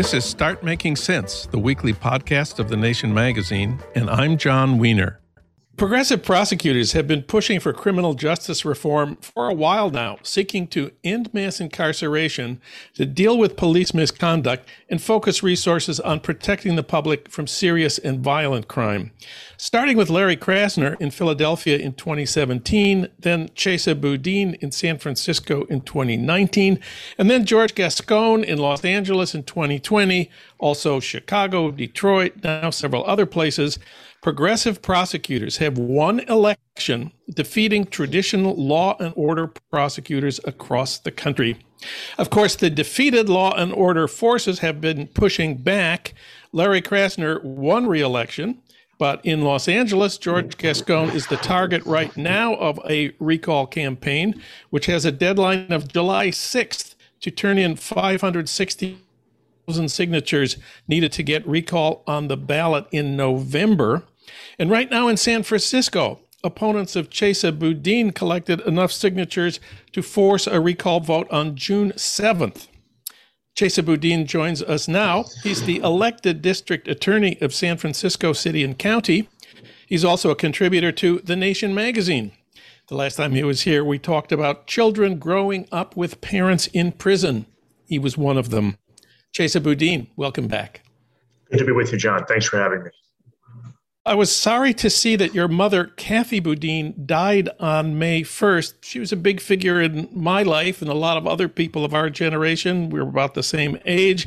This is Start Making Sense, the weekly podcast of The Nation magazine, and I'm Jon Wiener. Progressive prosecutors have been pushing for criminal justice reform for a while now, seeking to end mass incarceration, to deal with police misconduct, and focus resources on protecting the public from serious and violent crime. Starting with Larry Krasner in Philadelphia in 2017, then Chesa Boudin in San Francisco in 2019, and then George Gascon in Los Angeles in 2020, also Chicago, Detroit, now several other places progressive prosecutors have won election defeating traditional law and order prosecutors across the country. Of course, the defeated law and order forces have been pushing back. Larry Krasner won re-election, but in Los Angeles, George Gascon is the target right now of a recall campaign, which has a deadline of July 6th to turn in 560,000 signatures needed to get recall on the ballot in November. And right now in San Francisco, opponents of Chesa Boudin collected enough signatures to force a recall vote on June 7th. Chesa Boudin joins us now. He's the elected district attorney of San Francisco City and County. He's also a contributor to The Nation magazine. The last time he was here, we talked about children growing up with parents in prison. He was one of them. Chesa Boudin, welcome back. Good to be with you, Jon. Thanks for having me. I was sorry to see that your mother, Kathy Boudin, died on May 1st. She was a big figure in my life and a lot of other people of our generation. We were about the same age.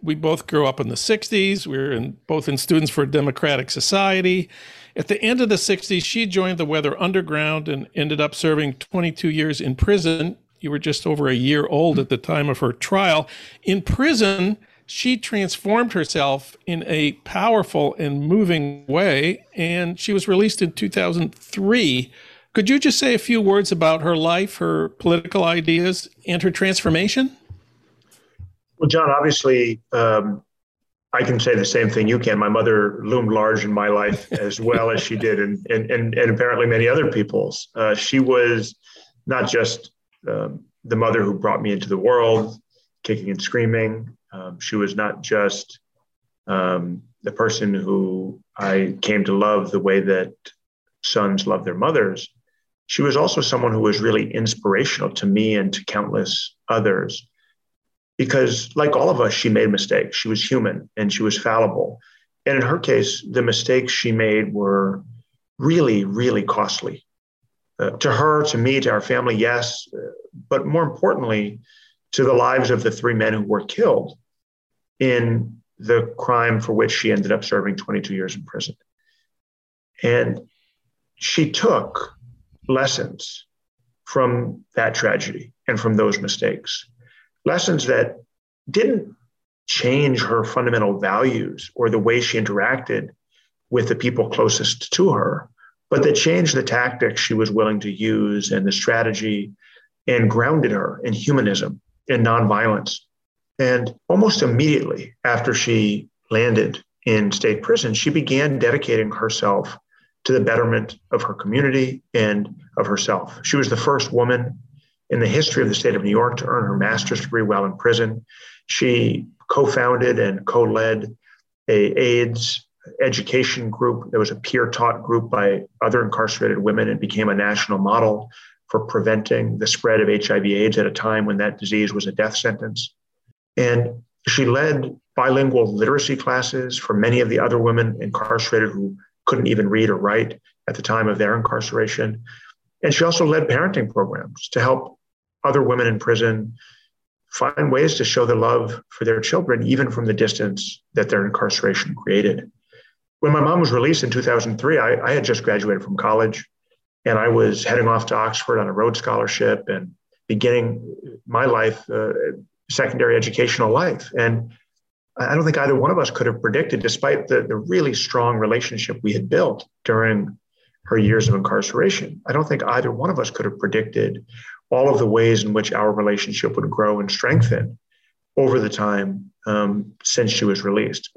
We both grew up in the 60s. We were in, both in Students for a Democratic Society. At the end of the 60s, she joined the Weather Underground and ended up serving 22 years in prison. You were just over a year old at the time of her trial. In prison, she transformed herself in a powerful and moving way, and she was released in 2003. Could you just say a few words about her life, her political ideas, and her transformation? Well, Jon, obviously, um, I can say the same thing you can. My mother loomed large in my life as well as she did, and, and, and, and apparently many other people's. Uh, she was not just um, the mother who brought me into the world, kicking and screaming, um, she was not just um, the person who I came to love the way that sons love their mothers. She was also someone who was really inspirational to me and to countless others. Because, like all of us, she made mistakes. She was human and she was fallible. And in her case, the mistakes she made were really, really costly. Uh, to her, to me, to our family, yes. Uh, but more importantly, to the lives of the three men who were killed in the crime for which she ended up serving 22 years in prison. And she took lessons from that tragedy and from those mistakes, lessons that didn't change her fundamental values or the way she interacted with the people closest to her, but that changed the tactics she was willing to use and the strategy and grounded her in humanism and nonviolence. And almost immediately after she landed in state prison, she began dedicating herself to the betterment of her community and of herself. She was the first woman in the history of the state of New York to earn her master's degree while in prison. She co-founded and co-led a AIDS education group. There was a peer taught group by other incarcerated women and became a national model for preventing the spread of HIV AIDS at a time when that disease was a death sentence. And she led bilingual literacy classes for many of the other women incarcerated who couldn't even read or write at the time of their incarceration. And she also led parenting programs to help other women in prison find ways to show the love for their children, even from the distance that their incarceration created. When my mom was released in 2003, I, I had just graduated from college and I was heading off to Oxford on a Rhodes Scholarship and beginning my life, uh, secondary educational life. And I don't think either one of us could have predicted, despite the, the really strong relationship we had built during her years of incarceration. I don't think either one of us could have predicted all of the ways in which our relationship would grow and strengthen over the time um, since she was released,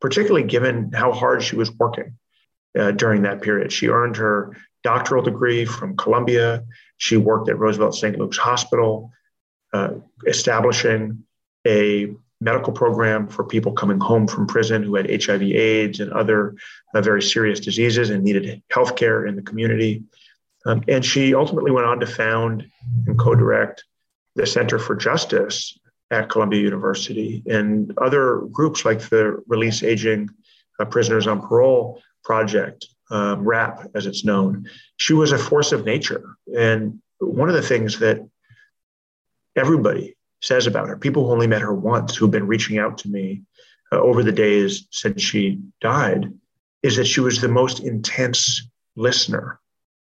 particularly given how hard she was working uh, during that period. She earned her doctoral degree from Columbia. She worked at Roosevelt St. Luke's Hospital, uh, establishing a medical program for people coming home from prison who had HIV, AIDS, and other uh, very serious diseases and needed health care in the community. Um, and she ultimately went on to found and co direct the Center for Justice at Columbia University and other groups like the Release Aging uh, Prisoners on Parole Project, um, RAPP as it's known. She was a force of nature. And one of the things that everybody says about her, people who only met her once, who've been reaching out to me uh, over the days since she died, is that she was the most intense listener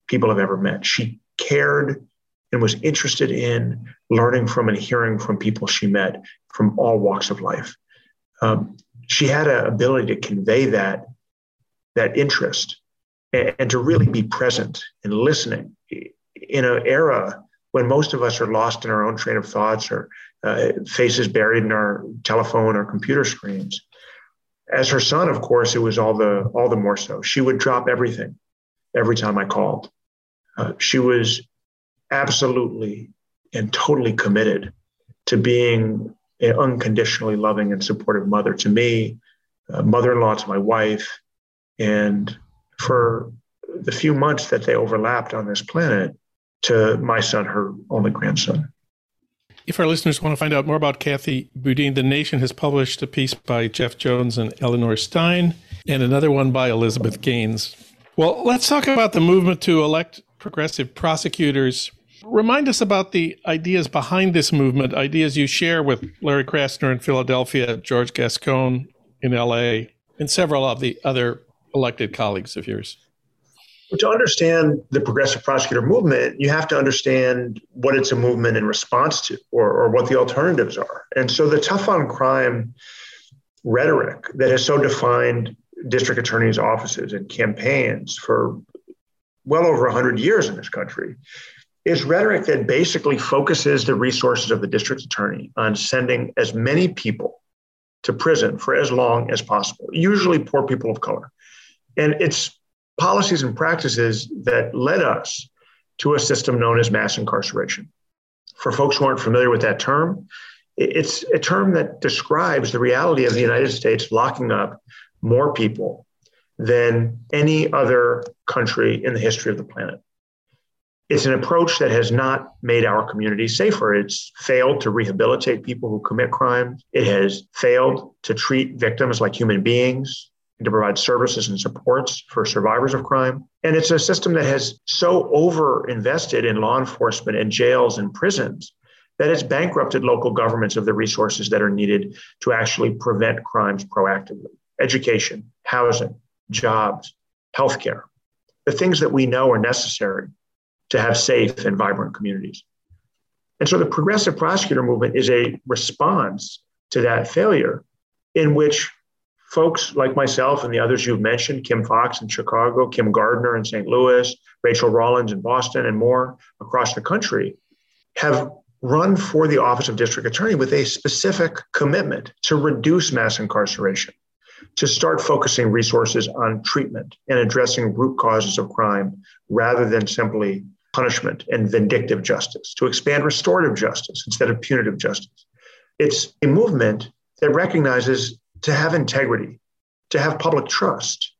people have ever met. She cared and was interested in learning from and hearing from people she met from all walks of life. Um, she had an ability to convey that, that interest and, to really be present and listening in an era when most of us are lost in our own train of thoughts or uh, faces buried in our telephone or computer screens. As her son, of course, it was all the all the more so. She would drop everything every time I called. Uh, she was absolutely and totally committed to being an unconditionally loving and supportive mother to me, mother-in-law to my wife, and for the few months that they overlapped on this planet, to my son, her only grandson. If our listeners want to find out more about Kathy Boudin, The Nation has published a piece by Jeff Jones and Eleanor Stein, and another one by Elizabeth Gaines. Well, let's talk about the movement to elect progressive prosecutors. Remind us about the ideas behind this movement, ideas you share with Larry Krasner in Philadelphia, George Gascon in LA, and several of the other elected colleagues of yours to understand the progressive prosecutor movement, you have to understand what it's a movement in response to or, or what the alternatives are. And so the tough on crime rhetoric that has so defined district attorneys' offices and campaigns for well over 100 years in this country is rhetoric that basically focuses the resources of the district attorney on sending as many people to prison for as long as possible, usually poor people of color. And it's policies and practices that led us to a system known as mass incarceration. For folks who aren't familiar with that term, it's a term that describes the reality of the United States locking up more people than any other country in the history of the planet. It's an approach that has not made our community safer. It's failed to rehabilitate people who commit crimes. It has failed to treat victims like human beings to provide services and supports for survivors of crime. And it's a system that has so over invested in law enforcement and jails and prisons that it's bankrupted local governments of the resources that are needed to actually prevent crimes proactively education, housing, jobs, healthcare, the things that we know are necessary to have safe and vibrant communities. And so the progressive prosecutor movement is a response to that failure in which folks like myself and the others you've mentioned, Kim Foxx in Chicago, Kim Gardner in St. Louis, Rachael Rollins in Boston, and more across the country, have run for the office of district attorney with a specific commitment to reduce mass incarceration, to start focusing resources on treatment and addressing root causes of crime rather than simply punishment and vindictive justice, to expand restorative justice instead of punitive justice. It's a movement that recognizes to have integrity, to have public trust,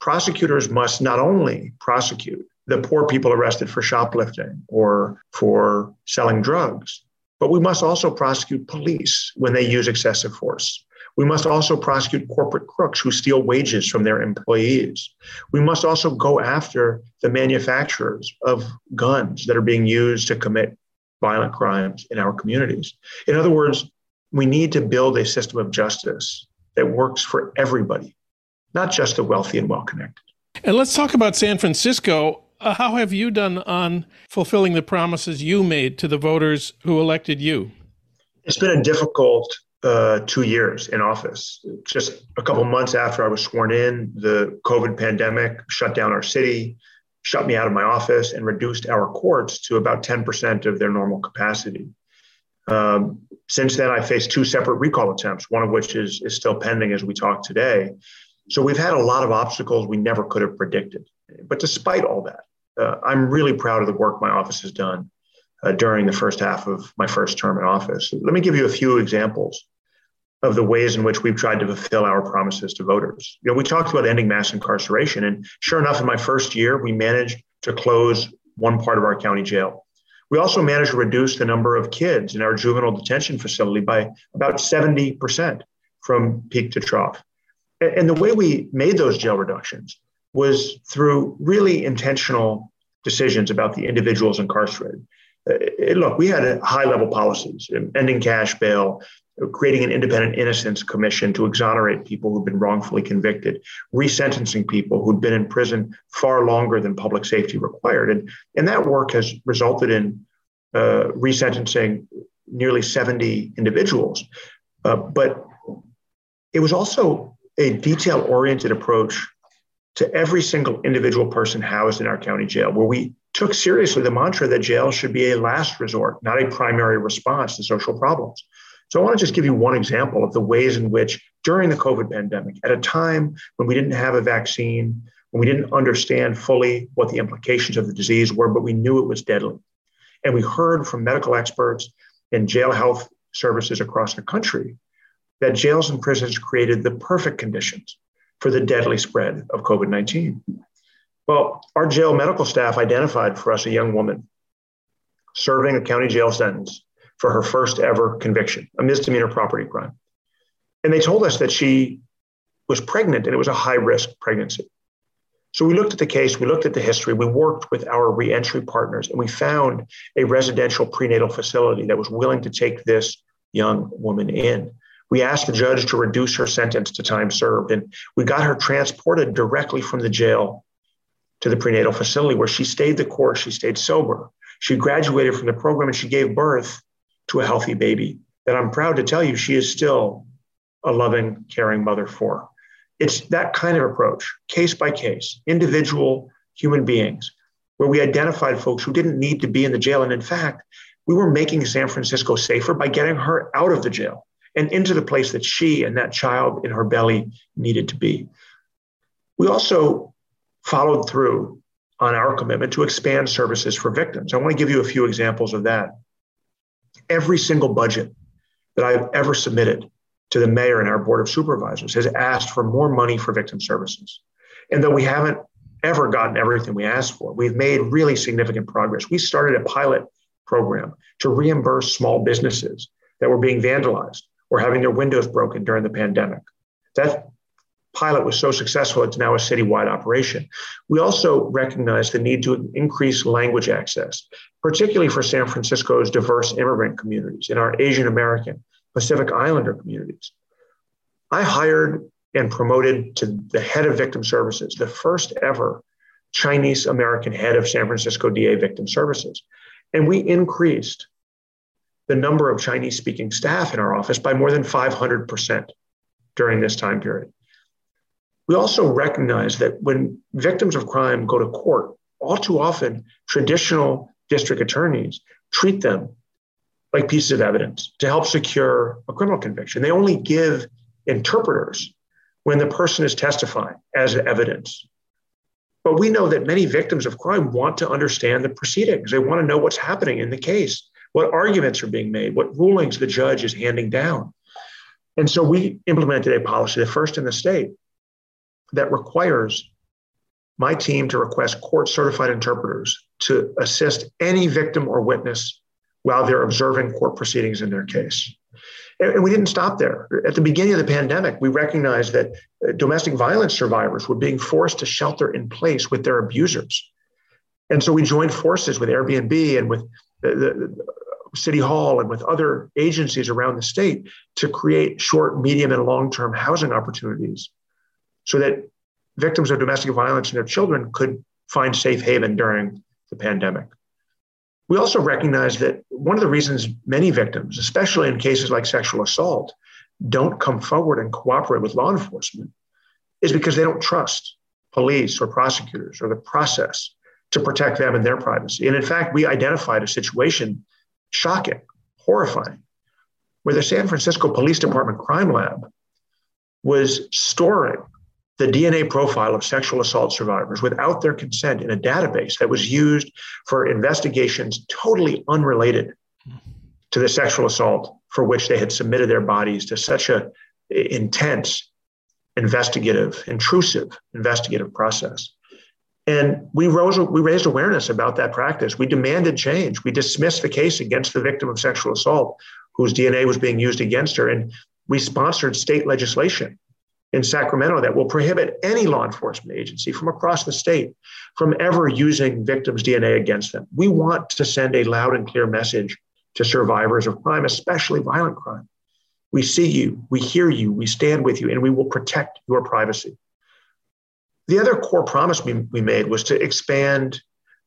prosecutors must not only prosecute the poor people arrested for shoplifting or for selling drugs, but we must also prosecute police when they use excessive force. We must also prosecute corporate crooks who steal wages from their employees. We must also go after the manufacturers of guns that are being used to commit violent crimes in our communities. In other words, we need to build a system of justice that works for everybody, not just the wealthy and well connected. And let's talk about San Francisco. Uh, how have you done on fulfilling the promises you made to the voters who elected you? It's been a difficult uh, two years in office. Just a couple months after I was sworn in, the COVID pandemic shut down our city, shut me out of my office, and reduced our courts to about 10% of their normal capacity. Um, since then, I faced two separate recall attempts, one of which is, is still pending as we talk today. So we've had a lot of obstacles we never could have predicted. But despite all that, uh, I'm really proud of the work my office has done uh, during the first half of my first term in office. Let me give you a few examples. of the ways in which we've tried to fulfill our promises to voters. You know, we talked about ending mass incarceration, and sure enough, in my first year, we managed to close one part of our county jail. We also managed to reduce the number of kids in our juvenile detention facility by about 70% from peak to trough. And the way we made those jail reductions was through really intentional decisions about the individuals incarcerated. Uh, look, we had high level policies, ending cash bail, creating an independent innocence commission to exonerate people who've been wrongfully convicted, resentencing people who'd been in prison far longer than public safety required. And, and that work has resulted in uh, resentencing nearly 70 individuals. Uh, but it was also a detail oriented approach to every single individual person housed in our county jail, where we took seriously the mantra that jail should be a last resort, not a primary response to social problems. So I want to just give you one example of the ways in which during the COVID pandemic, at a time when we didn't have a vaccine, when we didn't understand fully what the implications of the disease were, but we knew it was deadly. And we heard from medical experts and jail health services across the country that jails and prisons created the perfect conditions for the deadly spread of COVID 19. Well, our jail medical staff identified for us a young woman serving a county jail sentence for her first ever conviction, a misdemeanor property crime. And they told us that she was pregnant and it was a high risk pregnancy. So we looked at the case, we looked at the history, we worked with our reentry partners, and we found a residential prenatal facility that was willing to take this young woman in. We asked the judge to reduce her sentence to time served, and we got her transported directly from the jail to the prenatal facility where she stayed the course. She stayed sober. She graduated from the program and she gave birth to a healthy baby that I'm proud to tell you she is still a loving, caring mother for. It's that kind of approach, case by case, individual human beings, where we identified folks who didn't need to be in the jail. And in fact, we were making San Francisco safer by getting her out of the jail and into the place that she and that child in her belly needed to be. We also followed through on our commitment to expand services for victims. I want to give you a few examples of that every single budget that I've ever submitted to the mayor and our board of supervisors has asked for more money for victim services. And though we haven't ever gotten everything we asked for, we've made really significant progress. We started a pilot program to reimburse small businesses that were being vandalized or having their windows broken during the pandemic. That pilot was so successful, it's now a citywide operation. We also recognize the need to increase language access, particularly for San Francisco's diverse immigrant communities and our Asian American, Pacific Islander communities. I hired and promoted to the head of victim services, the first ever Chinese American head of San Francisco DA Victim Services. And we increased the number of Chinese speaking staff in our office by more than 500% during this time period. We also recognize that when victims of crime go to court, all too often traditional district attorneys treat them like pieces of evidence to help secure a criminal conviction. They only give interpreters when the person is testifying as evidence. But we know that many victims of crime want to understand the proceedings. They want to know what's happening in the case, what arguments are being made, what rulings the judge is handing down. And so we implemented a policy, the first in the state, that requires my team to request court certified interpreters to assist any victim or witness while they're observing court proceedings in their case. And we didn't stop there. At the beginning of the pandemic, we recognized that uh, domestic violence survivors were being forced to shelter in place with their abusers. And so we joined forces with Airbnb and with the, the, City Hall and with other agencies around the state to create short, medium, and long term housing opportunities so that victims of domestic violence and their children could find safe haven during the pandemic. We also recognize that one of the reasons many victims, especially in cases like sexual assault, don't come forward and cooperate with law enforcement is because they don't trust police or prosecutors or the process to protect them and their privacy. And in fact, we identified a situation shocking, horrifying, where the San Francisco Police Department crime lab was storing the DNA profile of sexual assault survivors without their consent in a database that was used for investigations totally unrelated to the sexual assault for which they had submitted their bodies to such a intense investigative intrusive investigative process. And we rose we raised awareness about that practice. We demanded change. We dismissed the case against the victim of sexual assault whose dna was being used against her. And we sponsored state legislation in Sacramento that will prohibit any law enforcement agency from across the state from ever using victims' DNA against them. We want to send a loud and clear message to survivors of crime, especially violent crime. We see you, we hear you, we stand with you, and we will protect your privacy. The other core promise we, we made was to expand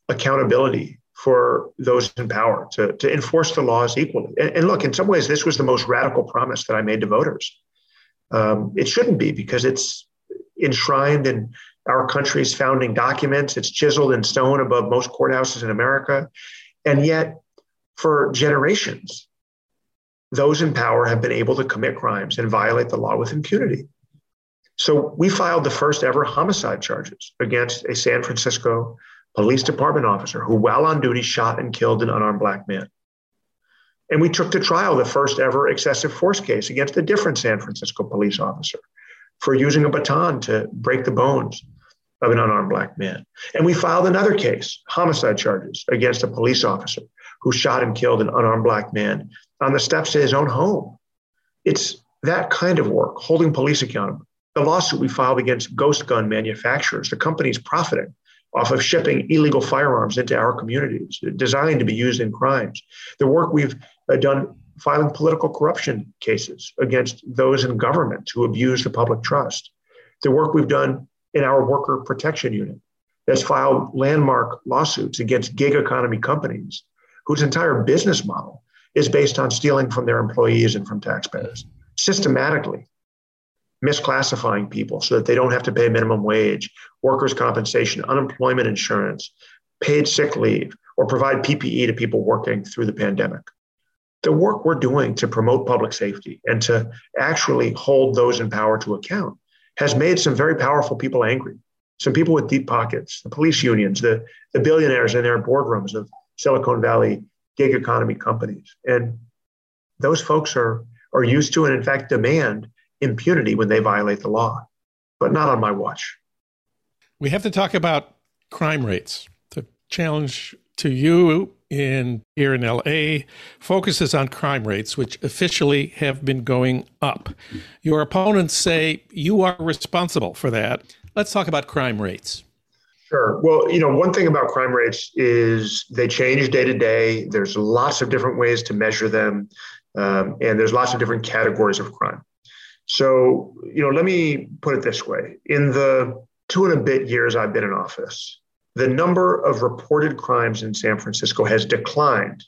accountability for those in power, to, to enforce the laws equally. And, and look, in some ways, this was the most radical promise that I made to voters um, it shouldn't be because it's enshrined in our country's founding documents. It's chiseled in stone above most courthouses in America. And yet, for generations, those in power have been able to commit crimes and violate the law with impunity. So we filed the first ever homicide charges against a San Francisco police department officer who, while on duty, shot and killed an unarmed black man. And we took to trial the first ever excessive force case against a different San Francisco police officer for using a baton to break the bones of an unarmed black man. And we filed another case, homicide charges, against a police officer who shot and killed an unarmed black man on the steps of his own home. It's that kind of work, holding police accountable. The lawsuit we filed against ghost gun manufacturers, the companies profiting off of shipping illegal firearms into our communities, designed to be used in crimes. The work we've uh, done filing political corruption cases against those in government who abuse the public trust. The work we've done in our worker protection unit that's filed landmark lawsuits against gig economy companies whose entire business model is based on stealing from their employees and from taxpayers systematically misclassifying people so that they don't have to pay minimum wage, workers' compensation, unemployment insurance, paid sick leave, or provide PPE to people working through the pandemic. The work we're doing to promote public safety and to actually hold those in power to account has made some very powerful people angry. Some people with deep pockets, the police unions, the, the billionaires in their boardrooms of Silicon Valley gig economy companies. And those folks are, are used to and, in fact, demand impunity when they violate the law, but not on my watch. We have to talk about crime rates. The challenge to you in here in LA focuses on crime rates, which officially have been going up. Your opponents say you are responsible for that. Let's talk about crime rates. Sure. Well, you know, one thing about crime rates is they change day to day. There's lots of different ways to measure them, um, and there's lots of different categories of crime. So, you know, let me put it this way in the two and a bit years I've been in office, the number of reported crimes in San Francisco has declined.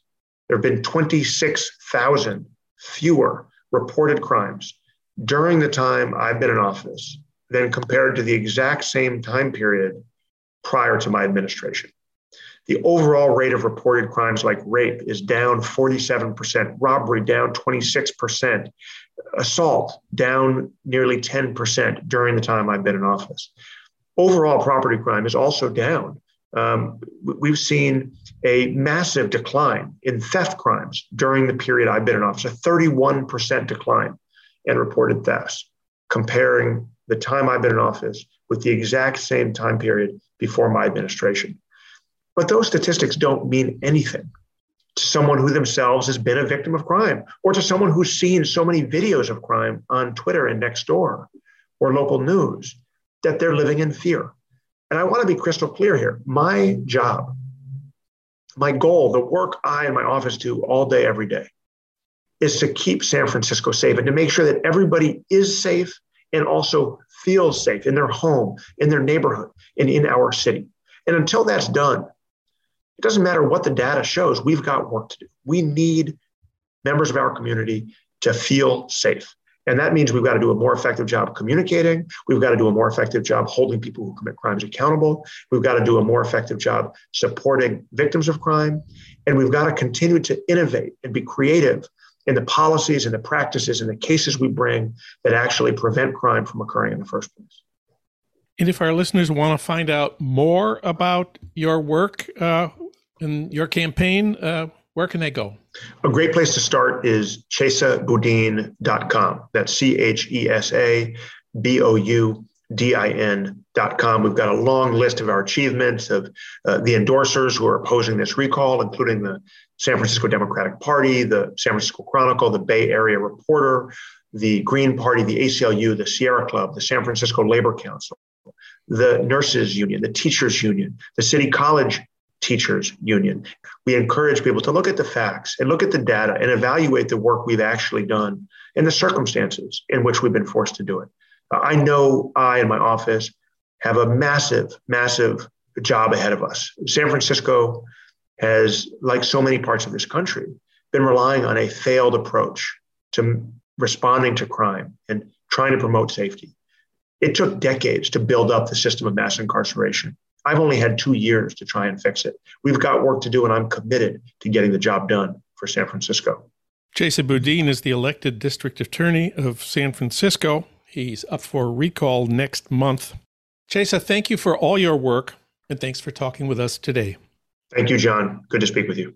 There have been 26,000 fewer reported crimes during the time I've been in office than compared to the exact same time period prior to my administration. The overall rate of reported crimes like rape is down 47%, robbery down 26%, assault down nearly 10% during the time I've been in office. Overall property crime is also down. Um, we've seen a massive decline in theft crimes during the period I've been in office, a 31% decline in reported thefts, comparing the time I've been in office with the exact same time period before my administration. But those statistics don't mean anything to someone who themselves has been a victim of crime or to someone who's seen so many videos of crime on Twitter and Nextdoor or local news that they're living in fear. And I want to be crystal clear here. My job, my goal, the work I and my office do all day, every day, is to keep San Francisco safe and to make sure that everybody is safe and also feels safe in their home, in their neighborhood, and in our city. And until that's done, it doesn't matter what the data shows, we've got work to do. We need members of our community to feel safe. And that means we've got to do a more effective job communicating. We've got to do a more effective job holding people who commit crimes accountable. We've got to do a more effective job supporting victims of crime. And we've got to continue to innovate and be creative in the policies and the practices and the cases we bring that actually prevent crime from occurring in the first place. And if our listeners want to find out more about your work, uh, in your campaign, uh, where can they go? A great place to start is chesaboudin.com. That's C H E S A B O U D I N.com. We've got a long list of our achievements of uh, the endorsers who are opposing this recall, including the San Francisco Democratic Party, the San Francisco Chronicle, the Bay Area Reporter, the Green Party, the ACLU, the Sierra Club, the San Francisco Labor Council, the Nurses Union, the Teachers Union, the City College Teachers Union. We encourage people to look at the facts and look at the data and evaluate the work we've actually done and the circumstances in which we've been forced to do it. Uh, I know I and my office have a massive, massive job ahead of us. San Francisco has, like so many parts of this country, been relying on a failed approach to responding to crime and trying to promote safety. It took decades to build up the system of mass incarceration. I've only had two years to try and fix it. We've got work to do, and I'm committed to getting the job done for San Francisco. Chesa Boudin is the elected district attorney of San Francisco. He's up for recall next month. Chesa, thank you for all your work, and thanks for talking with us today. Thank you, Jon. Good to speak with you.